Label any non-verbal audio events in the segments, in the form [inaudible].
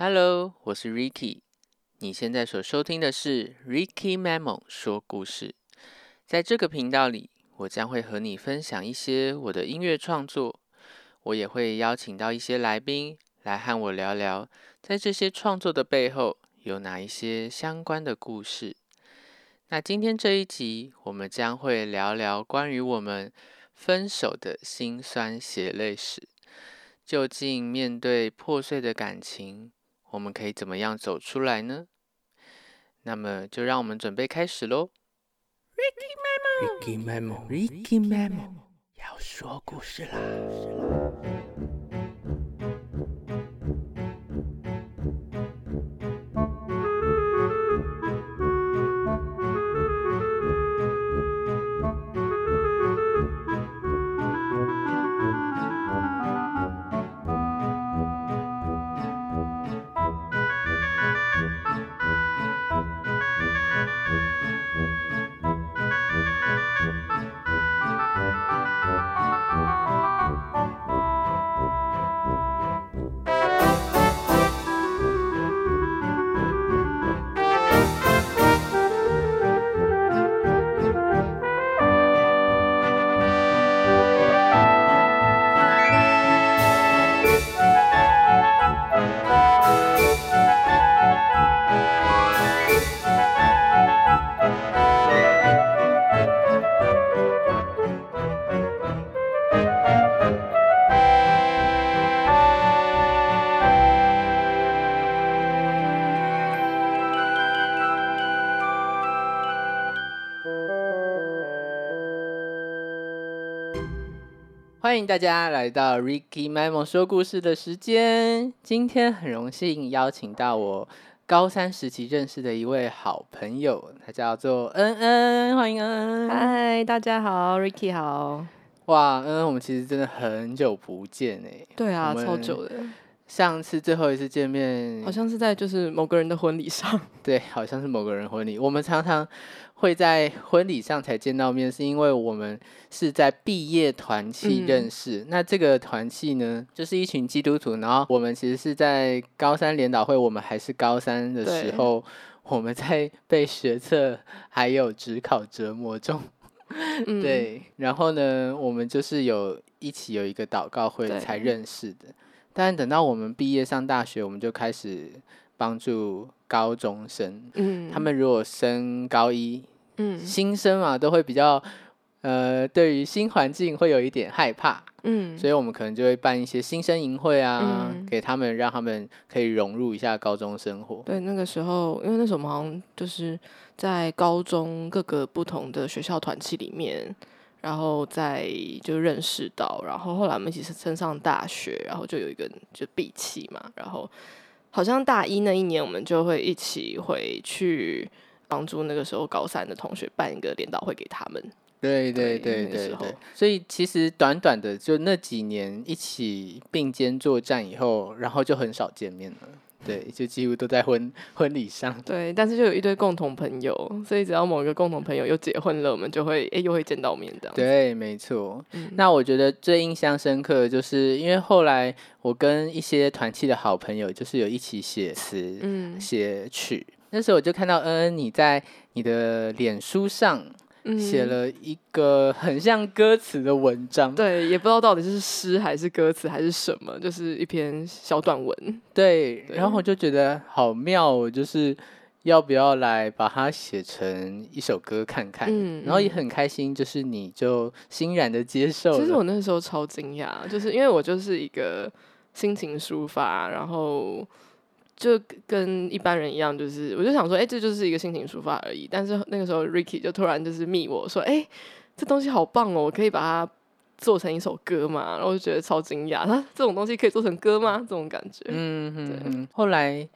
Hello，我是 Ricky。你现在所收听的是 Ricky Memo 说故事。在这个频道里，我将会和你分享一些我的音乐创作。我也会邀请到一些来宾来和我聊聊，在这些创作的背后有哪一些相关的故事。那今天这一集，我们将会聊聊关于我们分手的辛酸血泪史。究竟面对破碎的感情，我们可以怎么样走出来呢？那么就让我们准备开始喽。Ricky Memo，Ricky Memo，要说故事啦。欢迎大家来到 Ricky Memo 说故事的时间。今天很荣幸邀请到我高三时期认识的一位好朋友，他叫做恩恩，欢迎恩恩。嗨，大家好，Ricky 好。哇，恩恩，我们其实真的很久不见哎。对啊，超久的。上次最后一次见面，好像是在就是某个人的婚礼上。对，好像是某个人婚礼。我们常常会在婚礼上才见到面，是因为我们是在毕业团契认识。那这个团契呢，就是一群基督徒。然后我们其实是在高三联导会，我们还是高三的时候，我们在被学测还有职考折磨中。[laughs] 对，然后呢，我们就是有一起有一个祷告会才认识的。但等到我们毕业上大学，我们就开始帮助高中生。嗯，他们如果升高一，嗯，新生嘛，都会比较，呃，对于新环境会有一点害怕。嗯，所以我们可能就会办一些新生营会啊，给他们，让他们可以融入一下高中生活。对，那个时候，因为那时候我们好像就是在高中各个不同的学校团契里面。然后再就认识到，然后后来我们一起升上大学，然后就有一个就闭气嘛，然后好像大一那一年，我们就会一起回去帮助那个时候高三的同学办一个联导会给他们。对对对对对，所以其实短短的就那几年一起并肩作战以后，然后就很少见面了。对，就几乎都在婚婚礼上。对，但是就有一堆共同朋友，所以只要某一个共同朋友又结婚了，我们就会哎又会见到面的。对，没错。那我觉得最印象深刻，就是因为后来我跟一些团契的好朋友，就是有一起写词、写曲。那时候我就看到恩恩你在你的脸书上。写了一个很像歌词的文章，对，也不知道到底是诗还是歌词还是什么，就是一篇小短文。对，然后我就觉得好妙，我就是要不要来把它写成一首歌看看？嗯，然后也很开心，就是你就欣然的接受。其实我那时候超惊讶，就是因为我就是一个心情抒发，然后。就跟一般人一样，就是我就想说，哎，这就是一个心情抒发而已。但是那个时候，Ricky 就突然就是密我说，哎，这东西好棒哦，我可以把它做成一首歌嘛？然后我就觉得超惊讶，他这种东西可以做成歌吗？这种感觉。嗯嗯。后来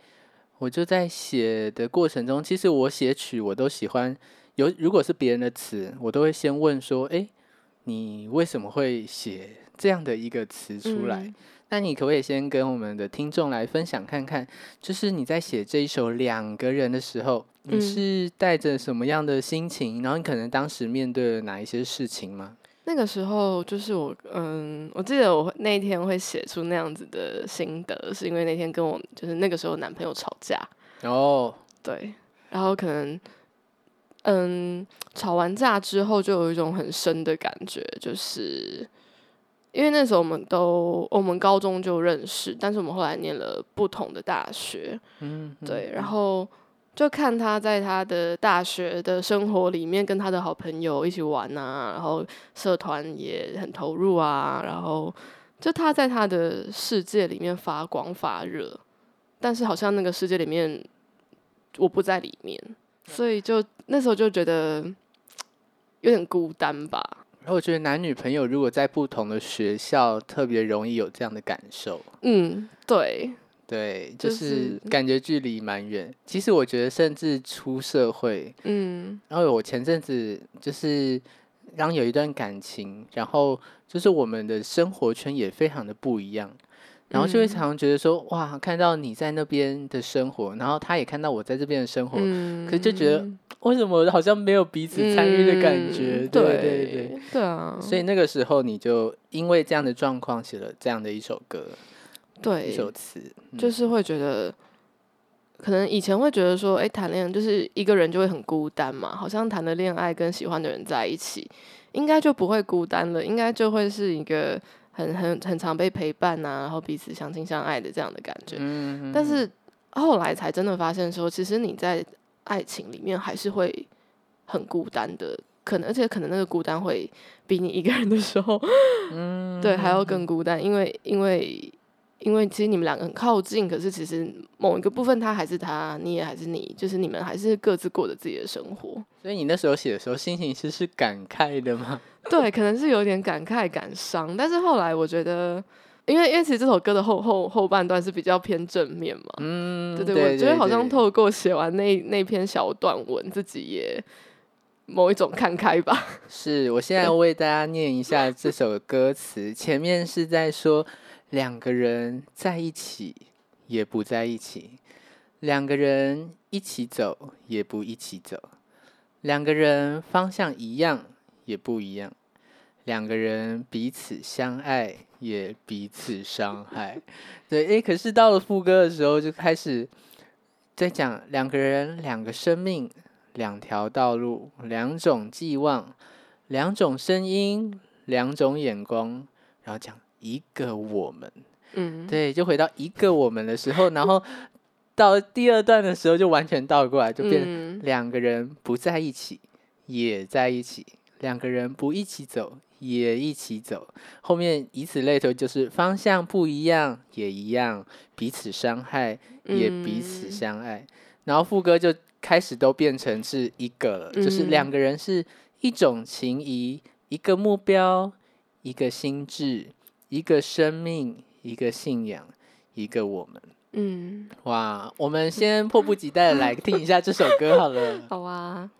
我就在写的过程中，其实我写曲我都喜欢有，如果是别人的词，我都会先问说，哎，你为什么会写这样的一个词出来？那你可不可以先跟我们的听众来分享看看，就是你在写这一首两个人的时候，你是带着什么样的心情？然后你可能当时面对了哪一些事情吗？那个时候就是我，嗯，我记得我那一天会写出那样子的心得，是因为那天跟我就是那个时候男朋友吵架，哦，对，然后可能，嗯，吵完架之后就有一种很深的感觉，就是因为那时候我们都我们高中就认识，但是我们后来念了不同的大学，嗯，对，然后就看他在他的大学的生活里面跟他的好朋友一起玩啊，然后社团也很投入啊，然后就他在他的世界里面发光发热，但是好像那个世界里面我不在里面，所以就那时候就觉得有点孤单吧。然后我觉得男女朋友如果在不同的学校，特别容易有这样的感受。嗯，对，对，就就是是感觉距离蛮远。其实我觉得，甚至出社会，嗯然后我前阵子就是刚有一段感情，然后就是我们的生活圈也非常的不一样，然后就会嗯常常觉得说，哇，看到你在那边的生活，然后他也看到我在这边的生活，嗯，可是就觉得为什么好像没有彼此参与的感觉？嗯对对对对。啊，所以那个时候你就因为这样的状况写了这样的一首歌，对一首词，嗯就是会觉得，可能以前会觉得说，哎、谈恋爱就是一个人就会很孤单嘛，好像谈了恋爱跟喜欢的人在一起，应该就不会孤单了，应该就会是一个很很很常被陪伴呐、然后彼此相亲相爱的这样的感觉。嗯，但是后来才真的发现说，其实你在爱情里面还是会很孤单的，可能而且可能那个孤单会比你一个人的时候，[laughs] 嗯对还要更孤单，因为因为因为其实你们两个很靠近，可是其实某一个部分他还是他，你也还是你，就是你们还是各自过着自己的生活。所以你那时候写的时候，心情其实是感慨的吗？[laughs] 对，可能是有点感慨感伤，但是后来我觉得。因为因为其实这首歌的后后后半段是比较偏正面嘛，嗯，对对，对我觉得好像透过写完那那篇小短文，自己也某一种看开吧。是我现在为大家念一下这首歌词，前面是在说两个人在一起也不在一起，两个人一起走也不一起走，两个人方向一样也不一样，两个人彼此相爱也彼此伤害。对，诶，可是到了副歌的时候就开始在讲两个人、两个生命、两条道路、两种寄望、两种声音、两种眼光，然后讲一个我们。嗯，对，就回到一个我们的时候，然后 [laughs] 到第二段的时候就完全倒过来，就变成嗯两个人不在一起，也在一起；两个人不一起走，也一起走。后面以此类推，就是方向不一样也一样，彼此伤害也彼此嗯相爱。然后副歌就开始都变成是一个了，就是两嗯个人是一种情谊，一个目标，一个心智，一个生命，一个信仰，一个我们。嗯，哇，我们先迫不及待的来听一下这首歌好了。好啊。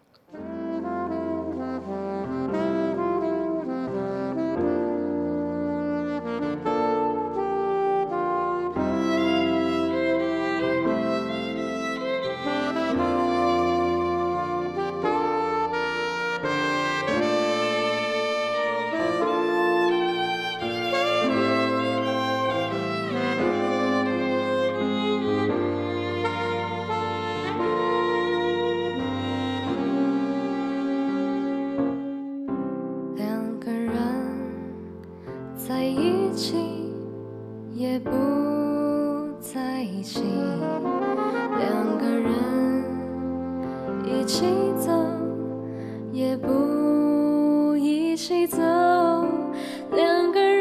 在一起；两个人一起走，也不一起走；两个人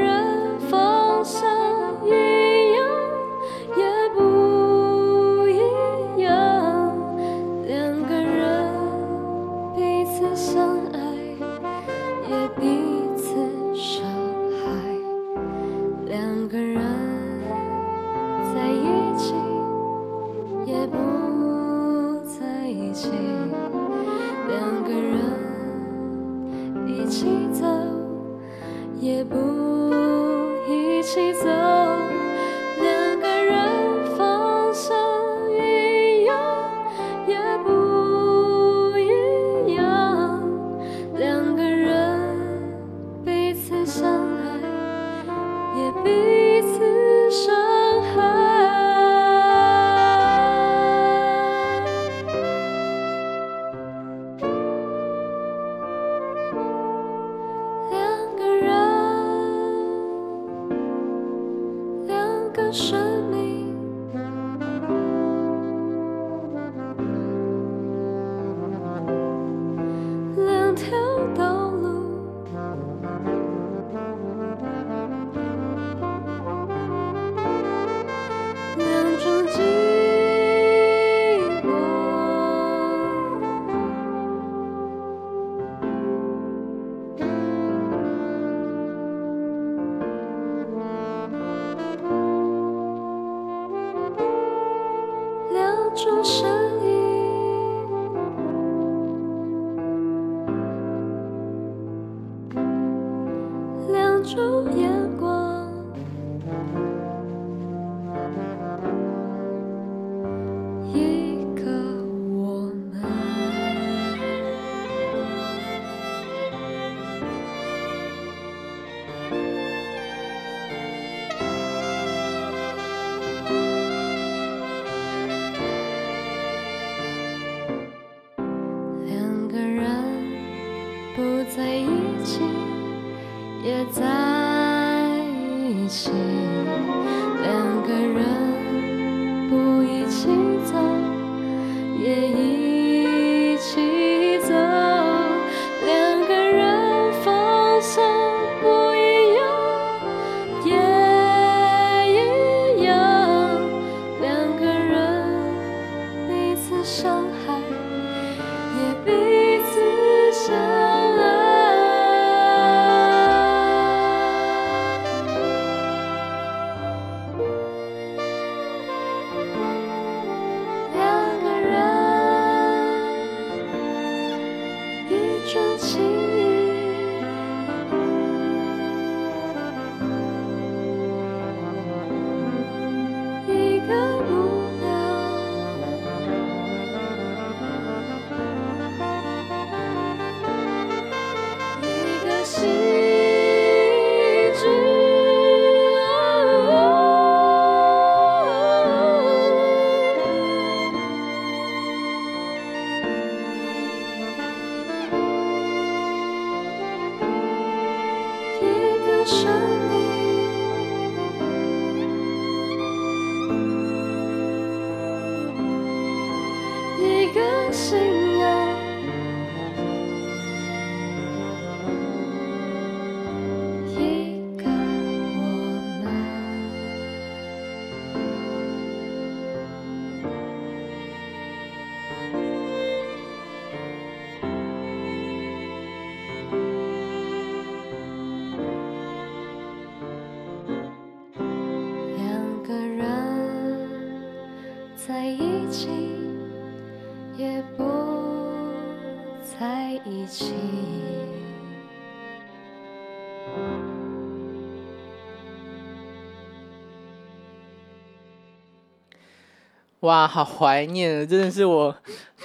哇，好怀念，真的是我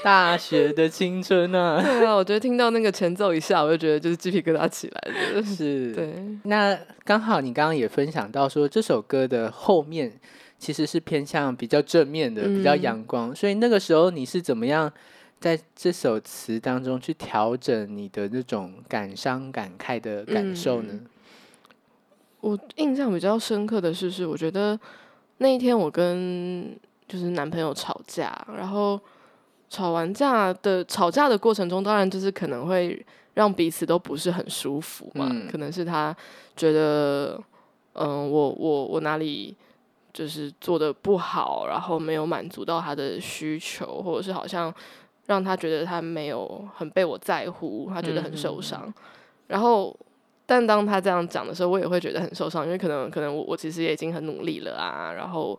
大学的青春啊！对啊，我觉得听到那个前奏一下，我就觉得就是鸡皮疙瘩起来了。是，对，那刚好你刚刚也分享到说，这首歌的后面其实是偏向比较正面的，比较嗯阳光。所以那个时候你是怎么样在这首词当中去调整你的那种感伤、感慨的感受呢？嗯我印象比较深刻的是，是我觉得那一天我跟就是男朋友吵架，然后吵完架的吵架的过程中，当然就是可能会让彼此都不是很舒服嘛，嗯可能是他觉得，嗯，我我我哪里就是做的不好，然后没有满足到他的需求，或者是好像让他觉得他没有很被我在乎，他觉得很受伤，然后。但当他这样讲的时候，我也会觉得很受伤，因为可能可能我我其实也已经很努力了啊，然后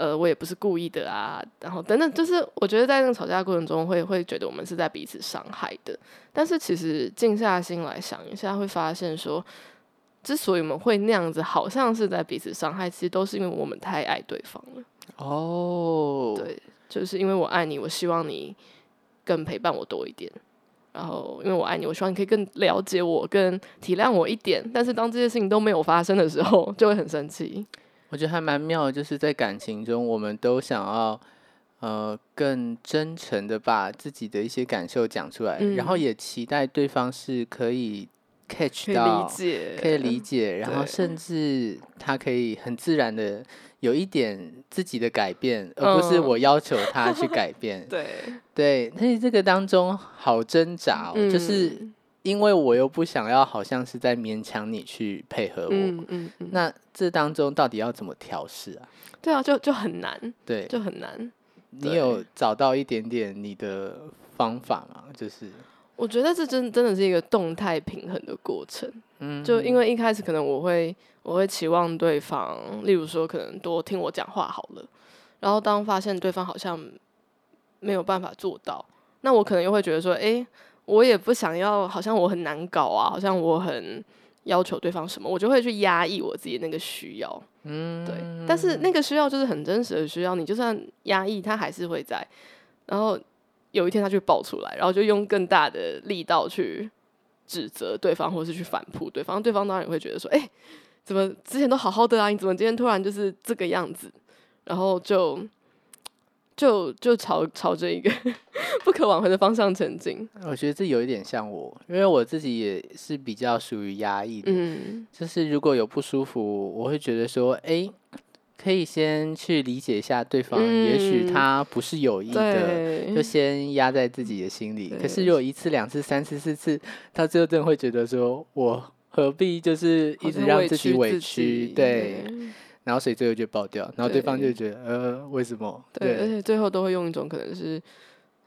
呃我也不是故意的啊，然后等等，就是我觉得在那个吵架过程中会会觉得我们是在彼此伤害的，但是其实静下心来想一下，会发现说，之所以我们会那样子，好像是在彼此伤害，其实都是因为我们太爱对方了。哦，对，就是因为我爱你，我希望你更陪伴我多一点。然后，因为我爱你，我希望你可以更了解我，更体谅我一点。但是，当这些事情都没有发生的时候，就会很生气。我觉得还蛮妙的，就是在感情中，我们都想要呃更真诚的把自己的一些感受讲出来，然后嗯。也期待对方是可以 catch 可以到理，解，可以理解，然后甚至他可以很自然的有一点自己的改变，而不是嗯我要求他去 [laughs] 改变。对，对，但是这个当中好挣扎、哦，就是嗯因为我又不想要，好像是在勉强你去配合我。嗯嗯嗯，那这当中到底要怎么调试啊？对啊，就就很难，对，就很难。你有找到一点点你的方法吗？就是，我觉得这真真的是一个动态平衡的过程。嗯，就因为一开始可能我会我会期望对方，例如说可能多听我讲话好了，然后当发现对方好像没有办法做到，那我可能又会觉得说，诶，我也不想要，好像我很难搞啊，好像我很要求对方什么，我就会去压抑我自己那个需要。嗯，对，但是那个需要就是很真实的需要，你就算压抑，它还是会在。然后有一天他就爆出来，然后就用更大的力道去指责对方，或是去反扑对方。对方当然也会觉得说：“哎、怎么之前都好好的啊？你怎么今天突然就是这个样子？”然后就就就朝朝着一个 [laughs] 不可挽回的方向前进。我觉得这有一点像我，因为我自己也是比较属于压抑的，嗯。就是如果有不舒服，我会觉得说，哎、可以先去理解一下对方，也许嗯他不是有意的，就先压在自己的心里。可是对如果一次、两次、三次、四次，到最后真的会觉得说，我何必就是一直让自己屈委屈？己对，然后所以最后就爆掉，然后对方就对。觉得，呃，为什么？对，而且最后都会用一种可能是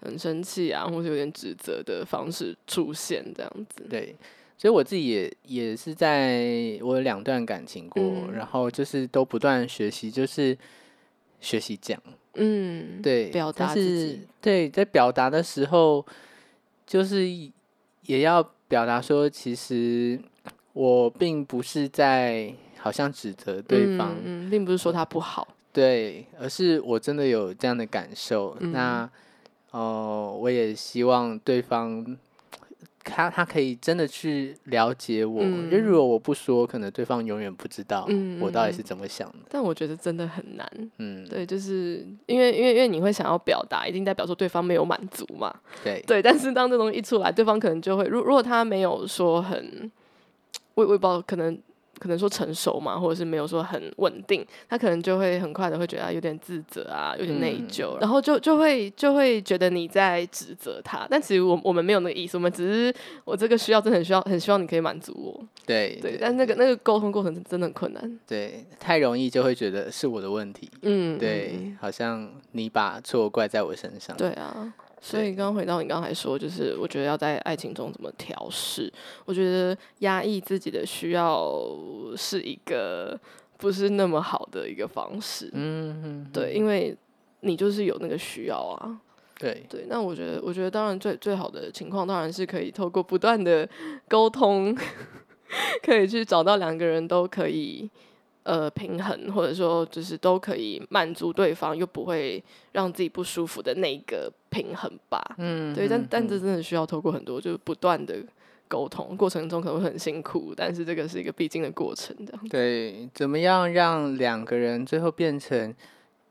很生气啊，或者有点指责的方式出现，这样子。对，所以我自己也也是在我有两段感情过，嗯。然后就是都不断学习，就是学习讲，嗯，对，表达自己。对，在表达的时候，就是也要表达说，其实我并不是在好像指责对方，嗯，嗯并不是说他不好。对，而是我真的有这样的感受。嗯那呃，我也希望对方他他可以真的去了解我，因为嗯如果我不说，可能对方永远不知道嗯我到底是怎么想的。但我觉得真的很难，嗯，对，就是因为因为因为你会想要表达，一定代表说对方没有满足嘛，对，对。但是当这东西一出来，对方可能就会，如如果他没有说很，[tsk] 我我也不知道，可能可能说成熟嘛，或者是没有说很稳定，他可能就会很快的会觉得啊有点自责啊，有点内嗯疚，然后就就会就会觉得你在指责他，但其实我我们没有那个意思，我们只是我这个需要真的很需要很希望你可以满足我，对对。但那个那个沟通过程真的很困难，对，太容易就会觉得是我的问题。嗯，对，嗯好像你把错怪在我身上。对啊，所以刚刚回到你刚才说，就是我觉得要在爱情中怎么调试。我觉得压抑自己的需要是一个不是那么好的一个方式。嗯嗯，对，因为你就是有那个需要啊。对，对，那我觉得，我觉得当然最最好的情况当然是可以透过不断的沟通，[laughs] 可以去找到两个人都可以呃平衡，或者说就是都可以满足对方，又不会让自己不舒服的那个平衡吧。嗯，对，但嗯但这真的需要透过很多就是不断的沟通，过程中可能会很辛苦，但是这个是一个必经的过程，这样。对，怎么样让两个人最后变成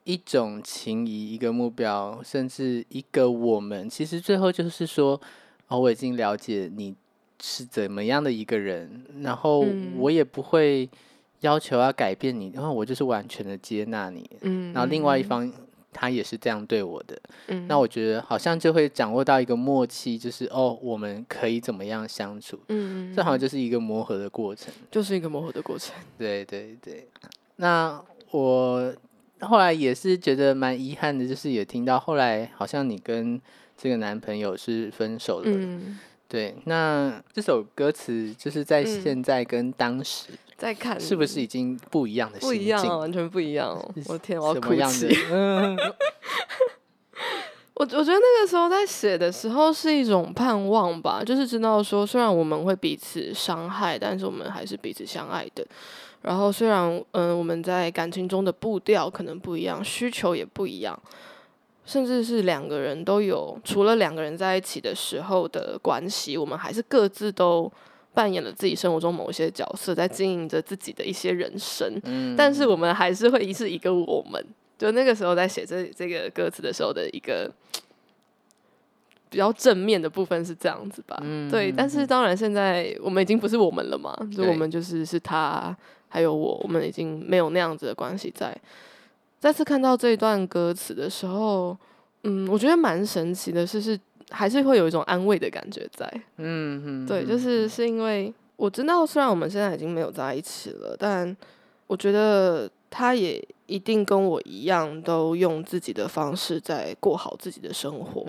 一种情谊、一个目标，甚至一个我们？其实最后就是说，哦，我已经了解你是怎么样的一个人，然后嗯我也不会要求要改变你，然后我就是完全的接纳你。嗯，然后另外一嗯，方他也是这样对我的，嗯那我觉得好像就会掌握到一个默契，就是哦，我们可以怎么样相处，嗯，这好像嗯就是一个磨合的过程。就是一个磨合的过程。[laughs] 对对对，那我后来也是觉得蛮遗憾的，就是也听到后来好像你跟这个男朋友是分手了。嗯，对，那这首歌词就是在嗯现在跟当时再看是不是已经不一样的？不一样啊，完全不一样哦！我的天，我要哭泣。？嗯，[laughs] 我我觉得那个时候在写的时候是一种盼望吧，就是知道说，虽然我们会彼此伤害，但是我们还是彼此相爱的。然后虽然嗯、呃我们在感情中的步调可能不一样，需求也不一样，甚至是两个人都有，除了两个人在一起的时候的关系，我们还是各自都扮演了自己生活中某一些角色，在经营着自己的一些人生。嗯但是我们还是会是一个我们。就那个时候在写这这个歌词的时候的一个比较正面的部分是这样子吧，嗯对。但是当然现在我们已经不是我们了嘛，就我们就是是他还有我，我们已经没有那样子的关系在。再次看到这一段歌词的时候，嗯，我觉得蛮神奇的是，是还是会有一种安慰的感觉在。嗯嗯，对，嗯就是是因为我知道，虽然我们现在已经没有在一起了，但我觉得他也一定跟我一样，都用自己的方式在过好自己的生活，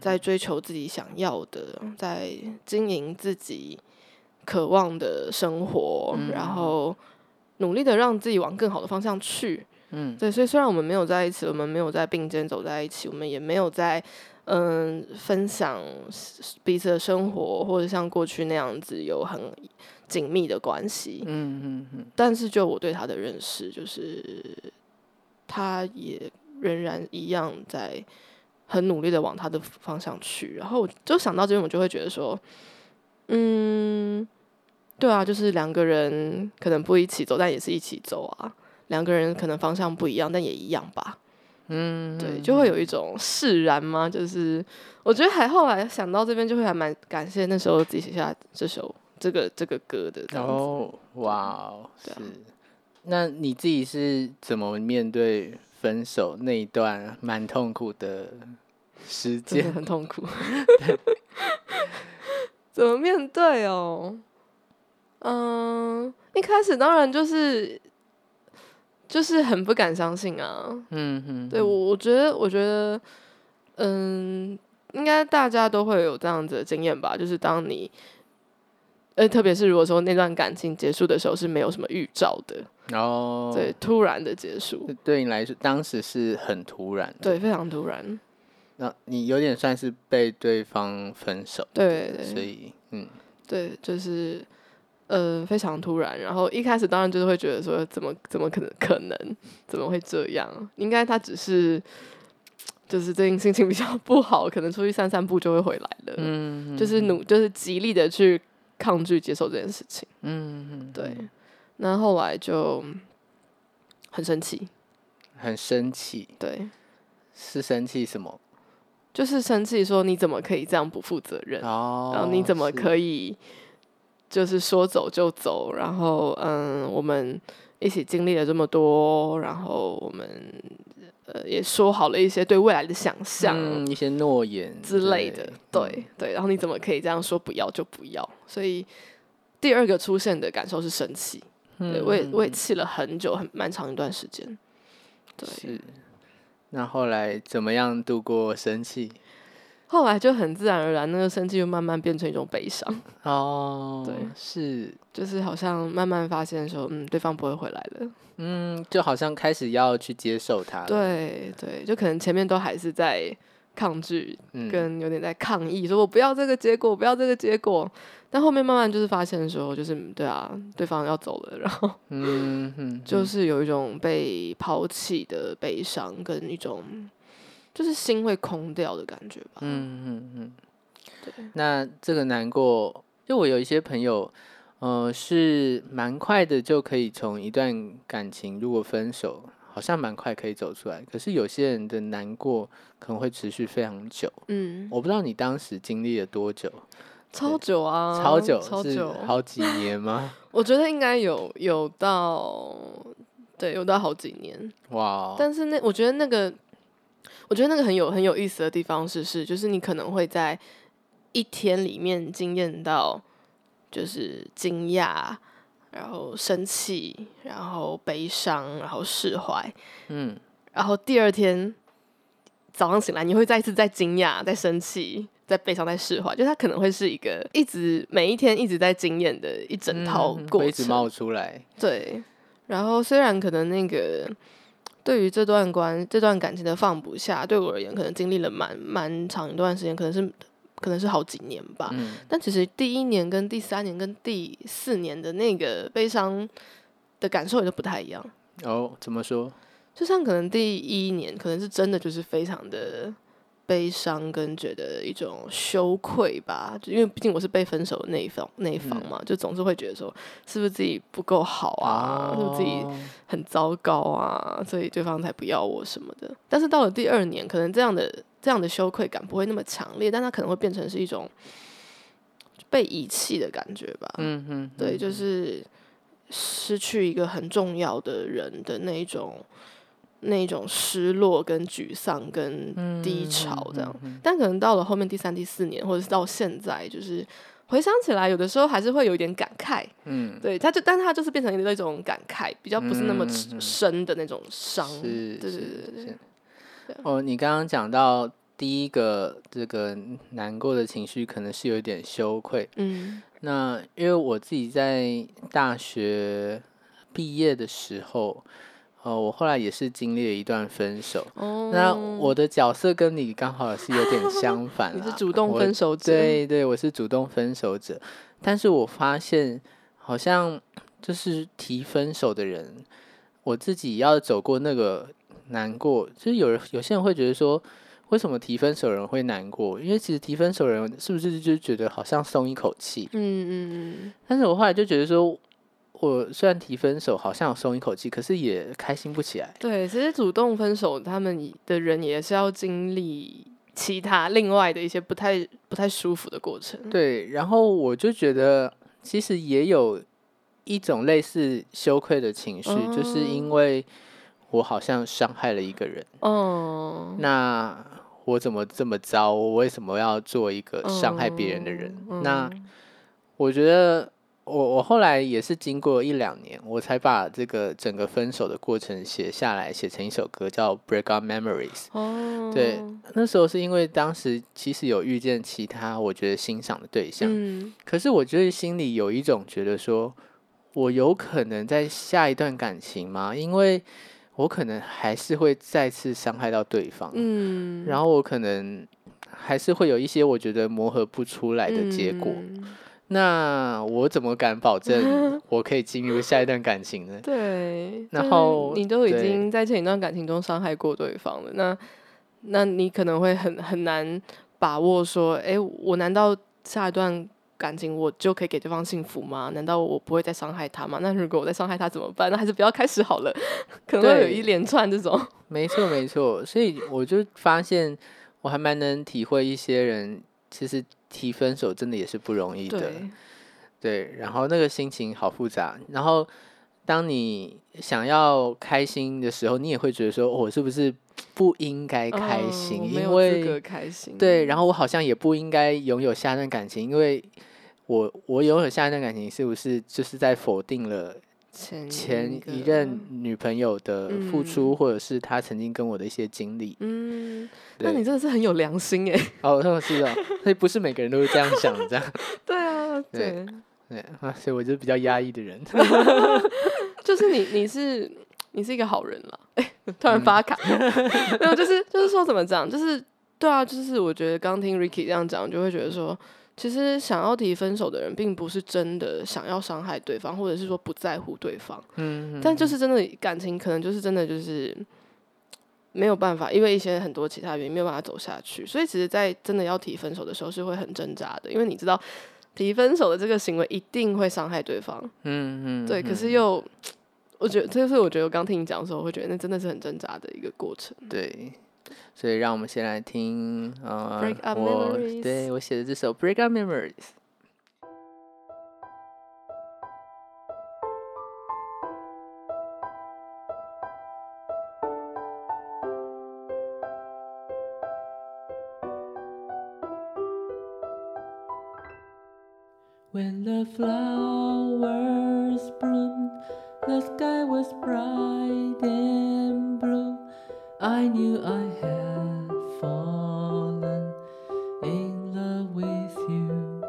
在追求自己想要的，在经营自己渴望的生活，嗯然后努力的让自己往更好的方向去。嗯对，所以虽然我们没有在一起，我们没有在并肩走在一起，我们也没有在嗯分享彼此的生活，或者像过去那样子有很紧密的关系。嗯嗯嗯，但是就我对他的认识，就是他也仍然一样在很努力的往他的方向去。然后我就想到这边，我就会觉得说，嗯，对啊，就是两个人可能不一起走，但也是一起走啊。两个人可能方向不一样，但也一样吧。嗯，对，就会有一种释然吗？就是我觉得还后来想到这边，就会还蛮感谢那时候自己写下这首这个这个歌的这样子。哦，哇哦，是。那你自己是怎么面对分手那一段蛮痛苦的时间？很痛苦。[laughs] 怎么面对哦？嗯，一开始当然就是就是很不敢相信啊。嗯嗯，对我，我觉得，我觉得，嗯，应该大家都会有这样子的经验吧。就是当你，呃，特别是如果说那段感情结束的时候是没有什么预兆的，然后对，突然的结束，对你来说，当时是很突然的。对，非常突然，那你有点算是被对方分手，对对所以嗯对，就是呃非常突然。然后一开始当然就是会觉得说，怎么怎么可能可能怎么会这样？应该他只是就是最近心情比较不好，可能出去散散步就会回来了。嗯，就是努就是极力的去抗拒接受这件事情。嗯嗯，对，那后来就很生气，很生气，对，是生气什么？就是生气说你怎么可以这样不负责任？哦，然后你怎么可以就是说走就走？然后嗯，我们一起经历了这么多，然后我们呃也说好了一些对未来的想象。嗯一些诺言之类的，对对，然后你怎么可以这样说不要就不要？所以第二个出现的感受是生气，嗯，对我也我也嗯气了很久，很漫长一段时间。对，是。那后来怎么样度过生气？后来就很自然而然，那个生气就慢慢变成一种悲伤，[laughs] 哦，对是，就是好像慢慢发现说，嗯，对方不会回来了。嗯，就好像开始要去接受它了，，对对，就可能前面都还是在抗拒，嗯，跟有点在抗议，说我不要这个结果，不要这个结果。但后面慢慢就是发现说，就是对啊，对方要走了，然后嗯嗯，就是有一种被抛弃的悲伤，跟一种就是心会空掉的感觉吧。嗯嗯嗯，对，那这个难过，就我有一些朋友，呃，是蛮快的就可以从一段感情如果分手，好像蛮快可以走出来。可是有些人的难过可能会持续非常久，嗯，我不知道你当时经历了多久，超久啊，超久，是超久，好几年吗？[laughs] 我觉得应该有有到，对，有到好几年。哇哦，但是那我觉得那个，我觉得那个很有很有意思的地方是是，就是你可能会在一天里面惊艳到，就是惊讶，然后生气，然后悲伤，然后释怀，嗯，然后第二天早上醒来，你会再一次在惊讶、在生气、在悲伤、在释怀，就它可能会是一个一直每一天一直在惊艳的一整套嗯过程。会一直冒出来，对，然后虽然可能那个对于这段关这段感情的放不下，对我而言可能经历了蛮蛮长一段时间，可能是可能是好几年吧。嗯但其实第一年跟第三年跟第四年的那个悲伤的感受也都不太一样。哦，怎么说？就像可能第一年可能是真的就是非常的悲伤，跟觉得一种羞愧吧，就因为毕竟我是被分手的那一方那一方嘛，就总是会觉得说是不是自己不够好啊，是不是自己哦很糟糕啊，所以对方才不要我什么的。但是到了第二年，可能这样的这样的羞愧感不会那么强烈，但它可能会变成是一种被遗弃的感觉吧。嗯嗯，对，嗯就是失去一个很重要的人的那一种那一种失落跟沮丧跟低潮这样。但可能到了后面第三、第四年，或者是到现在，就是回想起来，有的时候还是会有一点感慨。嗯，对，他就，但是他就是变成一种感慨，比较不是那么深的那种伤。是，对对是对对哦，你刚刚讲到第一个这个难过的情绪，可能是有点羞愧。嗯那因为我自己在大学毕业的时候，呃，我后来也是经历了一段分手。哦，那我的角色跟你刚好是有点相反 [laughs] 你是主动分手者，对对，我是主动分手者，但是我发现好像就是提分手的人，我自己要走过那个难过，就是有人有些人会觉得说，为什么提分手的人会难过？因为其实提分手的人是不是就觉得好像松一口气？嗯嗯嗯，但是我后来就觉得说，我虽然提分手好像有松一口气，可是也开心不起来。对，其实主动分手，他们的人也是要经历其他另外的一些不太不太舒服的过程。对，然后我就觉得其实也有一种类似羞愧的情绪，就是因为我好像伤害了一个人，哦，那我怎么这么糟？我为什么要做一个伤害别人的人？嗯那我觉得我我后来也是经过一两年，我才把这个整个分手的过程写下来，写成一首歌叫《Break Up Memories》。哦，对，那时候是因为当时其实有遇见其他我觉得欣赏的对象，嗯可是我就是心里有一种觉得说，我有可能在下一段感情吗？因为我可能还是会再次伤害到对方，嗯，然后我可能还是会有一些我觉得磨合不出来的结果。嗯那我怎么敢保证 [laughs] 我可以进入下一段感情呢？对，然后你都已经在前一段感情中伤害过对方了，那那你可能会很很难把握说，哎、我难道下一段感情我就可以给对方幸福吗？难道我不会再伤害他吗？那如果我再伤害他怎么办？那还是不要开始好了，[laughs] 可能会有一连串这种，没错，没错，所以我就发现我还蛮能体会一些人其实提分手真的也是不容易的。对，对，然后那个心情好复杂，然后当你想要开心的时候，你也会觉得说，哦我是不是不应该开嗯心？因为开心，对，然后我好像也不应该拥有下一段感情，因为我我拥有下一段感情，是不是就是在否定了前前一任女朋友的付出，嗯或者是她曾经跟我的一些经历？嗯，那你真的是很有良心哎。哦，那是哦，所以不是每个人都是这样想的，这样 [laughs] 对啊，[laughs] 对对，啊，所以我就是比较压抑的人。[laughs] 就是你你是你是一个好人了。哎、突嗯然发卡，没有，就是就是说怎么讲，就是对啊，就是我觉得刚听 Ricky 这样讲，就会觉得说，其实想要提分手的人，并不是真的想要伤害对方，或者是说不在乎对方，嗯，但就是真的感情可能就是真的就是没有办法，因为一些很多其他原因没有办法走下去，所以其实，在真的要提分手的时候是会很挣扎的，因为你知道提分手的这个行为一定会伤害对方，嗯嗯，对，可是嗯又我觉得这就是我觉得我刚听你讲的时候，我会觉得那真的是很挣扎的一个过程。对，所以让我们先来听，呃 Break Up 我 Memories 对我写的这首《Break Up Memories》。 When the flowers bloomed, the sky was bright and blue. I knew I had fallen in love with you.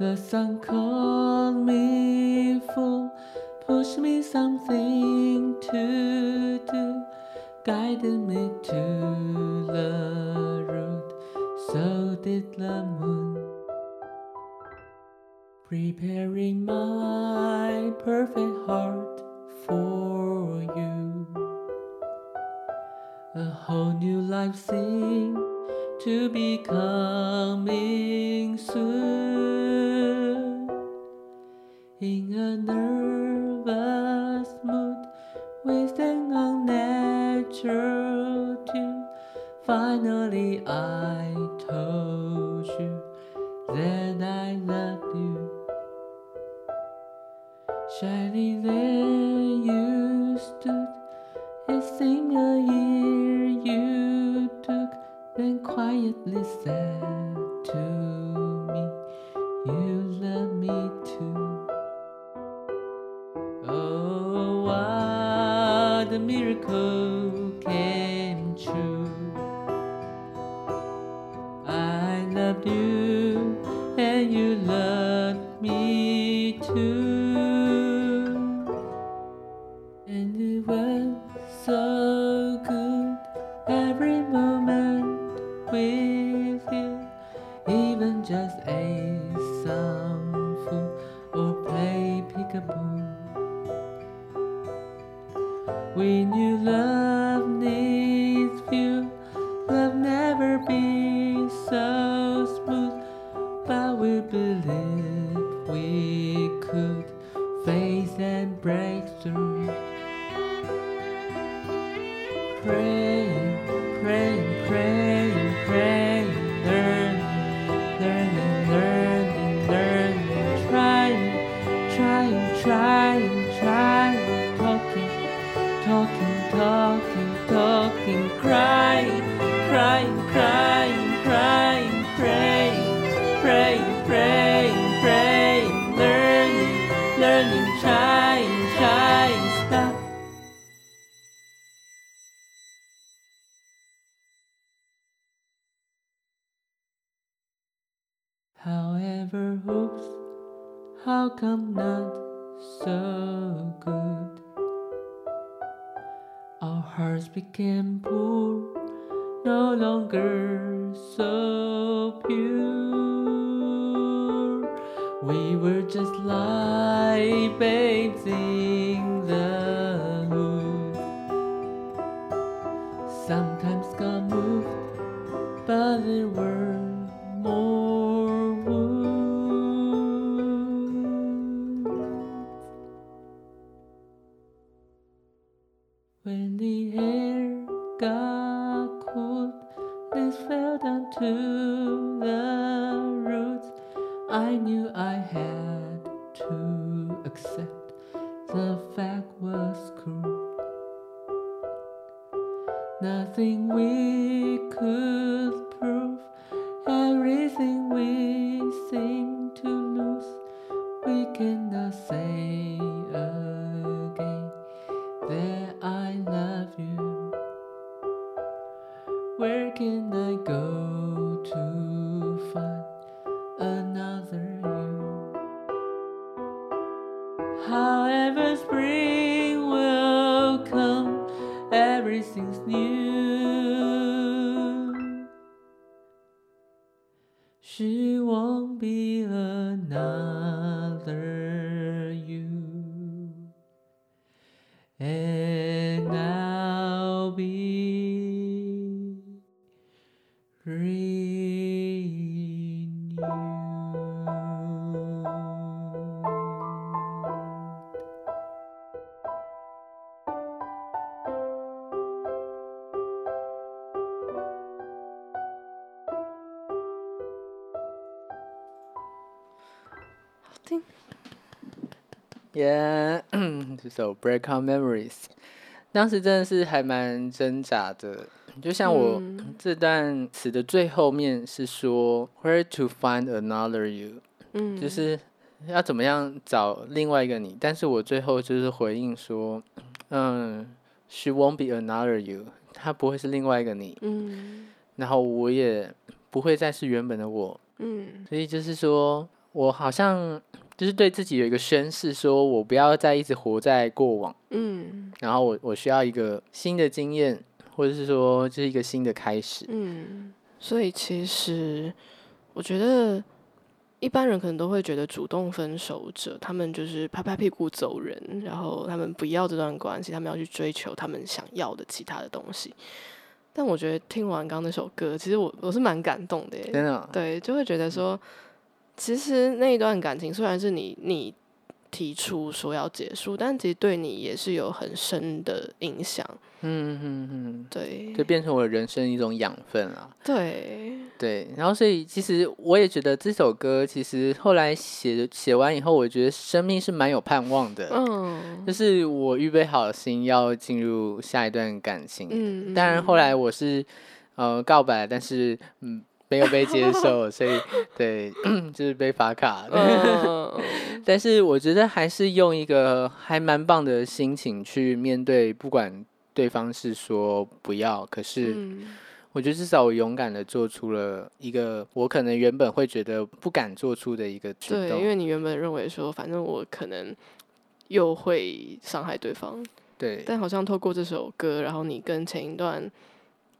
The sun called me In a nervous mood, with an unnatural tune, finally I told trying, trying, talking, talking, talking, talking, crying, crying, crying, crying, praying, praying, praying, praying, learning, learning, trying, trying, stop. However, hopes, how come not in the say? 这首《Break Out Memories》，当时真的是还蛮挣扎的。就像我嗯这段词的最后面是说 “Where to find another you”，嗯，就是要怎么样找另外一个你。但是我最后就是回应说，嗯，She won't be another you，她不会是另外一个你，嗯然后我也不会再是原本的我。嗯所以就是说我好像就是对自己有一个宣誓，说我不要再一直活在过往，嗯然后我我需要一个新的经验，或者是说这是一个新的开始。嗯，所以其实我觉得一般人可能都会觉得主动分手者，他们就是拍拍屁股走人，然后他们不要这段关系，他们要去追求他们想要的其他的东西。但我觉得听完刚刚那首歌，其实我我是蛮感动的耶，真的哦，对，就会觉得说，其实那一段感情虽然是你你提出说要结束，但其实对你也是有很深的影响。嗯嗯嗯，对，就变成我人生一种养分啊。对，对，然后所以其实我也觉得这首歌其实后来写写完以后，我觉得生命是蛮有盼望的。嗯就是我预备好心要进入下一段感情，嗯，当然后来我是呃告白，但是嗯没有被接受，[laughs] 所以对 [laughs] 就是被罚卡。嗯，[laughs] 但是我觉得还是用一个还蛮棒的心情去面对，不管对方是说不要，可是嗯我觉得至少我勇敢的做出了一个我可能原本会觉得不敢做出的一个举对，动。因为你原本认为说，反正我可能又会伤害对方，对但好像透过这首歌，然后你跟前一段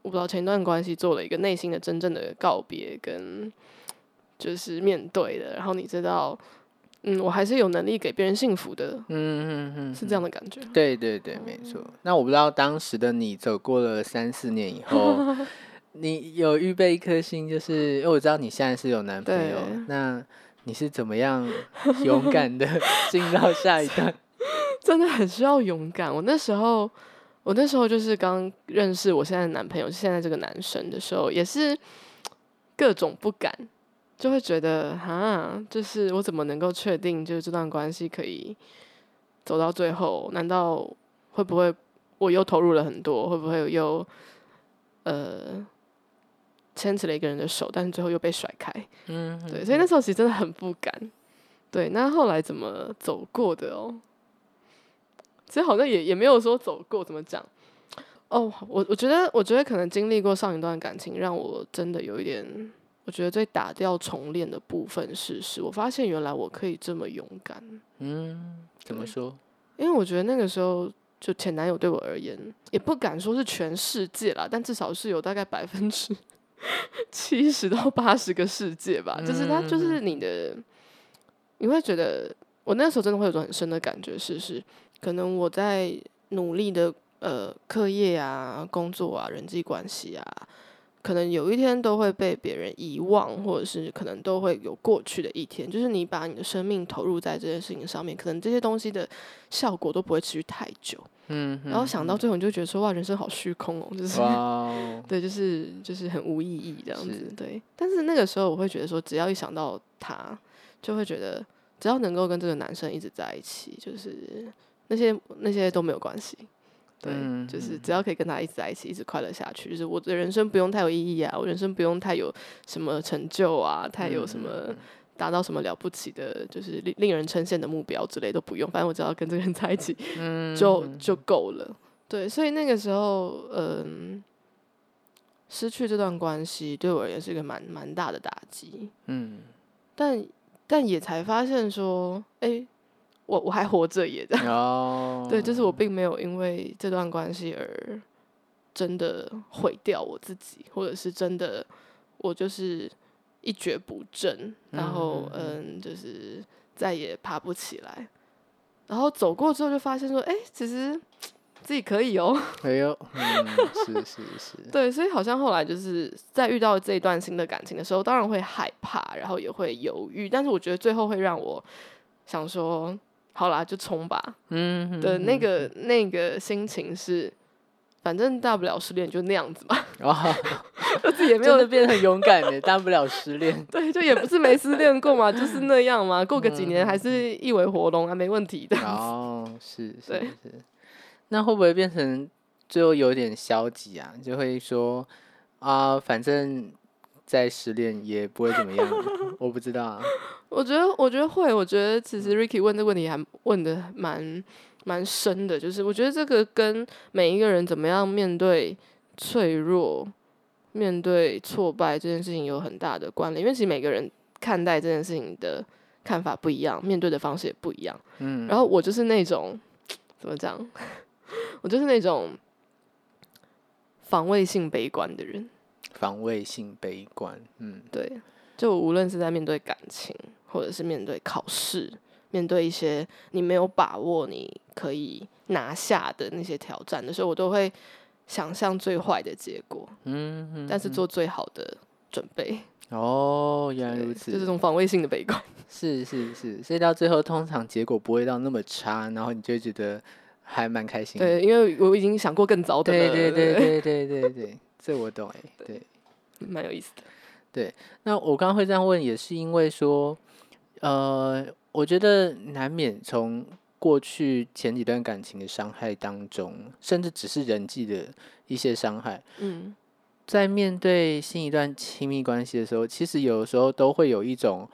我不知道前一段关系做了一个内心的真正的告别跟就是面对的，然后你知道，嗯，我还是有能力给别人幸福的，嗯嗯嗯，是这样的感觉。对对对，没错。那我不知道当时的你走过了三四年以后，[laughs] 你有预备一颗心，就是因为我知道你现在是有男朋友，那你是怎么样勇敢的 [laughs] 进到下一段？[laughs] 真的很需要勇敢。我那时候，我那时候就是刚认识我现在的男朋友，现在这个男生的时候，也是各种不敢，就会觉得哈，就是我怎么能够确定，就是这段关系可以走到最后？难道会不会我又投入了很多？会不会又呃牵起了一个人的手，但是最后又被甩开？嗯，对，所以那时候其实真的很不敢。对，那后来怎么走过的哦？其实好像也也没有说走过，怎么讲？哦，我我觉得，我觉得可能经历过上一段感情，让我真的有一点，我觉得最打掉重练的部分是，是我发现原来我可以这么勇敢。嗯，怎么说？因为我觉得那个时候，就前男友对我而言，也不敢说是全世界啦，但至少是有大概百分之七十到八十个世界吧。就是他，就是你的，你会觉得，我那时候真的会有种很深的感觉，是是，可能我在努力的呃课业啊、工作啊、人际关系啊。可能有一天都会被别人遗忘，或者是可能都会有过去的一天。就是你把你的生命投入在这件事情上面，可能这些东西的效果都不会持续太久。嗯，然后想到最后，你就觉得说哇，人生好虚空哦，就是 [laughs] 哦，对，就是就是很无意义这样子。对，但是那个时候我会觉得说，只要一想到他，就会觉得只要能够跟这个男生一直在一起，就是那些那些都没有关系。对，嗯就是只要可以跟他一直在一起，一直快乐下去，就是我的人生不用太有意义啊，我人生不用太有什么成就啊，太有什么达到什么了不起的，就是令令人称羡的目标之类都不用，反正我只要跟这个人在一起，嗯就就够了。对，所以那个时候，嗯，失去这段关系对我而言是一个蛮蛮大的打击，嗯。但但也才发现说，哎、我我还活着也，这样。哦，[laughs] 对，就是我并没有因为这段关系而真的毁掉我自己，或者是真的我就是一蹶不振，然后嗯，就是再也爬不起来。然后走过之后就发现说，哎、其实自己可以哦。[laughs] 哎呦，嗯，是是是，[laughs] 对，所以好像后来就是在遇到这一段新的感情的时候，当然会害怕，然后也会犹豫，但是我觉得最后会让我想说，好啦，就冲吧。嗯的那个那个心情是，反正大不了失恋就那样子嘛，哦，[laughs] 就自己也 [laughs] 没有的变得很勇敢的，大不了失恋。[laughs] 对，就也不是没失恋过嘛，就是那样嘛，过个几年还是一尾活龙啊，没问题的。哦，是是是，那会不会变成最后有点消极啊？就会说啊，反正再失恋也不会怎么样，[laughs] 我不知道啊。我觉得，我觉得会，我觉得其实 Ricky 问这个问题还问的蛮蛮深的，就是我觉得这个跟每一个人怎么样面对脆弱、面对挫败这件事情有很大的关联，因为其实每个人看待这件事情的看法不一样，面对的方式也不一样。嗯，然后我就是那种怎么讲，[laughs] 我就是那种防卫性悲观的人。防卫性悲观，嗯对，就无论是在面对感情，或者是面对考试，面对一些你没有把握你可以拿下的那些挑战的时候，我都会想象最坏的结果，嗯嗯，但是做最好的准备。哦，原来如此，就这种防卫性的悲观。[laughs] 是是是，所以到最后通常结果不会到那么差，然后你就觉得还蛮开心。对，因为我已经想过更糟的了。对对对对对对对，这我懂哎。对，蛮有意思的。对那我刚刚会这样问，也是因为说，呃，我觉得难免从过去前几段感情的伤害当中，甚至只是人际的一些伤害，嗯，在面对新一段亲密关系的时候，其实有的时候都会有一种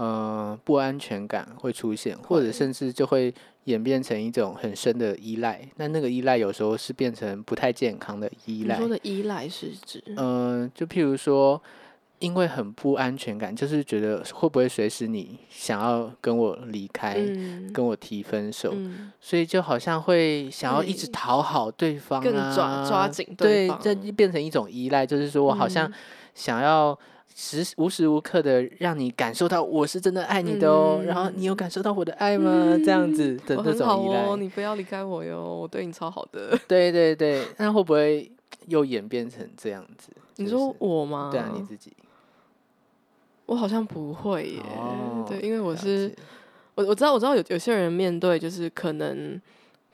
呃不安全感会出现，或者甚至就会演变成一种很深的依赖。那那个依赖有时候是变成不太健康的依赖。你说的依赖是指？嗯、就譬如说，因为很不安全感，就是觉得会不会随时你想要跟我离开，嗯跟我提分手，嗯所以就好像会想要一直会讨好对方、啊，更抓抓紧对对，这就变成一种依赖，就是说我好像嗯想要时无时无刻的让你感受到我是真的爱你的哦，然后你有感受到我的爱吗？这样子的那种依赖，哦，你不要离开我哟，我对你超好的。[laughs] 对对对，那会不会又演变成这样子？你说我吗？对啊，你自己我好像不会耶。哦对，因为我是我我知道我知道有有些人面对就是可能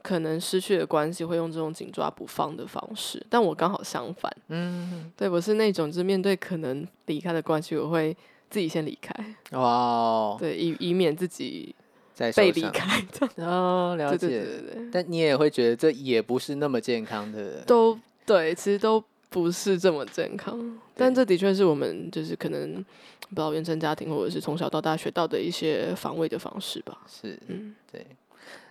可能失去的关系会用这种紧抓不放的方式，但我刚好相反。嗯，对我是那种就是面对可能离开的关系，我会自己先离开，哇哦，对，以以免自己在被离开。哦，了解。对对对，但你也会觉得这也不是那么健康的，都对，其实都不是这么健康。但这的确是我们就是可能不知道原生家庭或者是从小到大学到的一些防卫的方式吧。是嗯，对。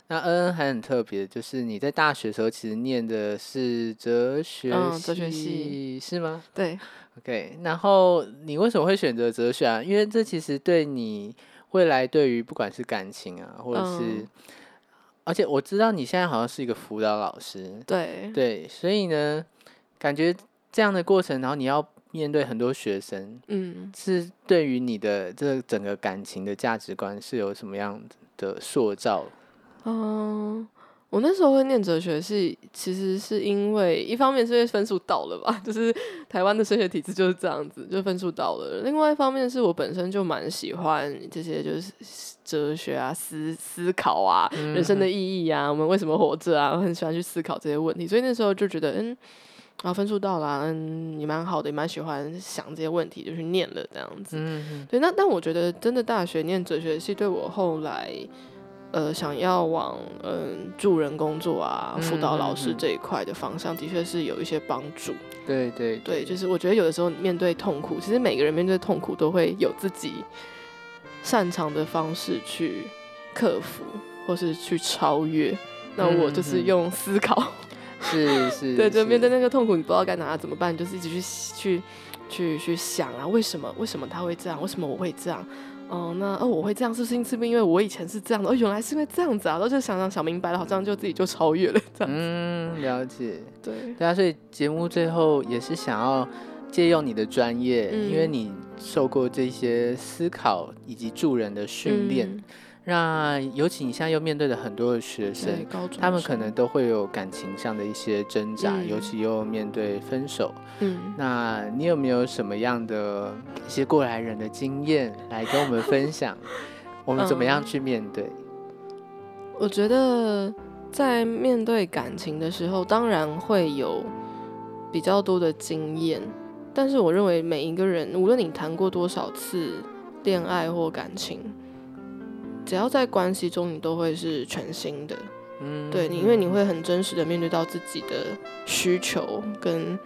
那恩恩还很特别，就是你在大学的时候其实念的是哲学嗯哲学系是吗对，？OK，然后你为什么会选择哲学啊？因为这其实对你未来对于不管是感情啊，或者是，嗯而且我知道你现在好像是一个辅导老师，对，对，所以呢，感觉这样的过程，然后你要面对很多学生，嗯。是对于你的这整个感情的价值观是有什么样的塑造？嗯，我那时候会念哲学系，其实是因为一方面是因为分数到了吧，[laughs] 就是台湾的升学体制就是这样子，就分数到了。另外一方面是我本身就蛮喜欢这些就是哲学啊、思思考啊、人生的意义啊，我们为什么活着啊，我很喜欢去思考这些问题，所以那时候就觉得，嗯。啊，分数到了，嗯，也蛮好的，也蛮喜欢想这些问题，就去念了这样子。嗯对，那但我觉得真的大学念哲学系对我后来，呃，想要往嗯助人工作啊、辅导老师这一块的方向，的确是有一些帮助。对对对，就是我觉得有的时候面对痛苦，其实每个人面对痛苦都会有自己擅长的方式去克服，或是去超越。那我就是用思考，是是，[laughs] 对，就面对那个痛苦，你不知道该拿它怎么办，就是一直去去去去想啊，为什么为什么他会这样？为什么我会这样？哦，那哦我会这样，是不是是不是因为我以前是这样的？哦，原来是因为这样子啊，然后就想想想明白了，好像就自己就超越了这样。嗯，了解。对，对啊，所以节目最后也是想要借用你的专业，因为嗯你受过这些思考以及助人的训练，嗯那尤其你现在又面对了很多的学生他们可能都会有感情上的一些挣扎，尤嗯其又面对分手。嗯，那你有没有什么样的一些过来人的经验来跟我们分享？[laughs] 我们怎么样嗯去面对？我觉得在面对感情的时候，当然会有比较多的经验，但是我认为每一个人，无论你谈过多少次恋爱或感情，只要在关系中，你都会是全新的。嗯，对你，因为你会很真实的面对到自己的需求，跟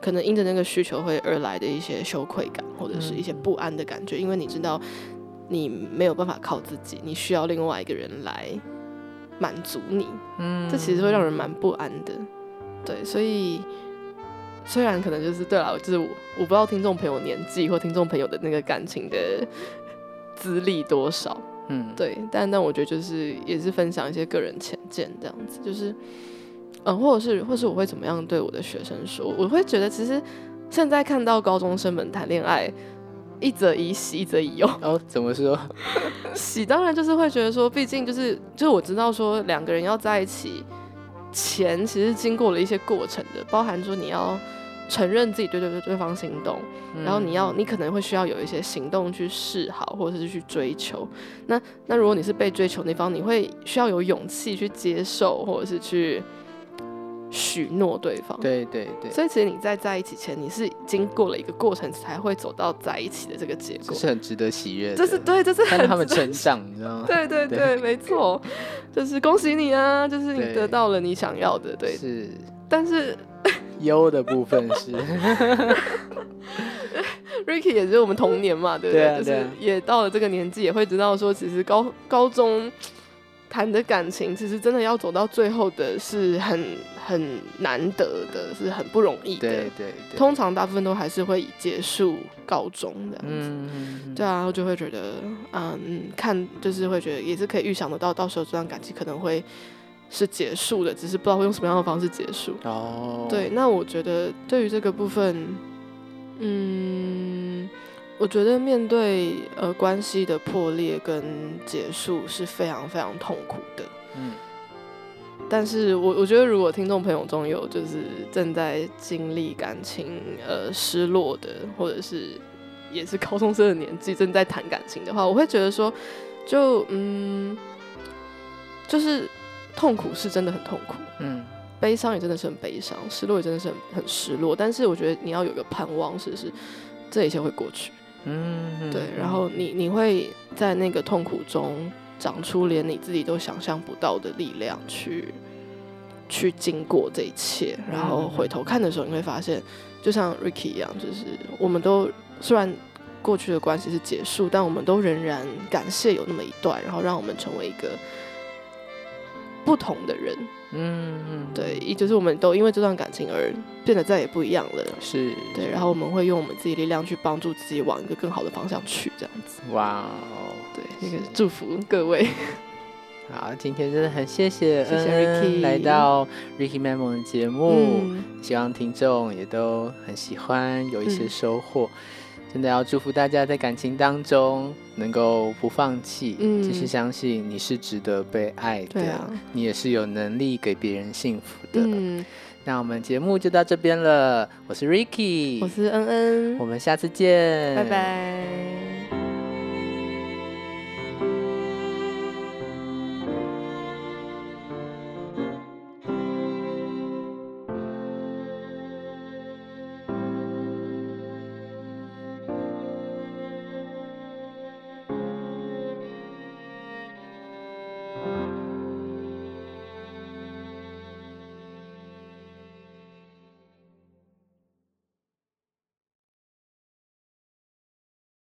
可能因着那个需求会而来的一些羞愧感，或者是一些嗯不安的感觉，因为你知道你没有办法靠自己，你需要另外一个人来满足你，嗯这其实会让人蛮不安的。对，所以虽然可能就是对了，就是我我不知道听众朋友年纪或听众朋友的那个感情的资历多少，嗯，对，但但我觉得就是也是分享一些个人浅见这样子，就是嗯，或者是或是我会怎么样对我的学生说，我会觉得其实现在看到高中生们谈恋爱。一则以喜，一则以忧。哦，怎么说？[laughs] 喜当然就是会觉得说，毕竟就是就是我知道说两个人要在一起前，其实经过了一些过程的，包含说你要承认自己对对对对方心动，然后你要你可能会需要有一些行动去示好，或者是去追求。那那如果你是被追求那方，你会需要有勇气去接受，或者是去许诺对方。对对对，所以其实你在在一起前，你是经过了一个过程，才会走到在一起的这个结果。这是很值得喜悦的。这是对，这是 [laughs] 很看他们成长，你知道吗？对对 [laughs] 对对，没错，[laughs] 就是恭喜你啊，就是你得到了你想要的，对。是但是优的部分是，[laughs] Ricky 也是我们童年嘛，对不对？就是也到了这个年纪，也会知道说，其实高高中谈的感情，其实真的要走到最后的是很很难得的，是很不容易的。对对对，通常大部分都还是会以结束告终这样子。嗯，对啊，就会觉得，嗯，看就是会觉得也是可以预想得到，到时候这段感情可能会是结束的，只是不知道会用什么样的方式结束。哦，对，那我觉得对于这个部分，嗯，我觉得面对呃关系的破裂跟结束是非常非常痛苦的。嗯但是我我觉得，如果听众朋友中有就是正在经历感情呃失落的，或者是也是高中生的年纪正在谈感情的话，我会觉得说，就嗯，就是痛苦是真的很痛苦，嗯悲伤也真的是很悲伤，失落也真的是很很失落。但是我觉得你要有一个盼望，是是这一切会过去。嗯，对，然后你你会在那个痛苦中长出连你自己都想象不到的力量去去经过这一切，然后回头看的时候，你会发现，就像 Ricky 一样，就是我们都虽然过去的关系是结束，但我们都仍然感谢有那么一段，然后让我们成为一个不同的人。嗯嗯，对，也就是我们都因为这段感情而变得再也不一样了。是，对，然后我们会用我们自己力量去帮助自己往一个更好的方向去，这样子。哇哦，对，那个祝福各位。[laughs] 好，今天真的很谢谢谢谢 Ricky 来到 Ricky Memo 的节目，嗯，希望听众也都很喜欢，有一些嗯收获。真的要祝福大家在感情当中能够不放弃，嗯继续相信你是值得被爱的，啊，你也是有能力给别人幸福的。嗯，那我们节目就到这边了，我是 Ricky，我是恩恩我，们下次见，拜。拜。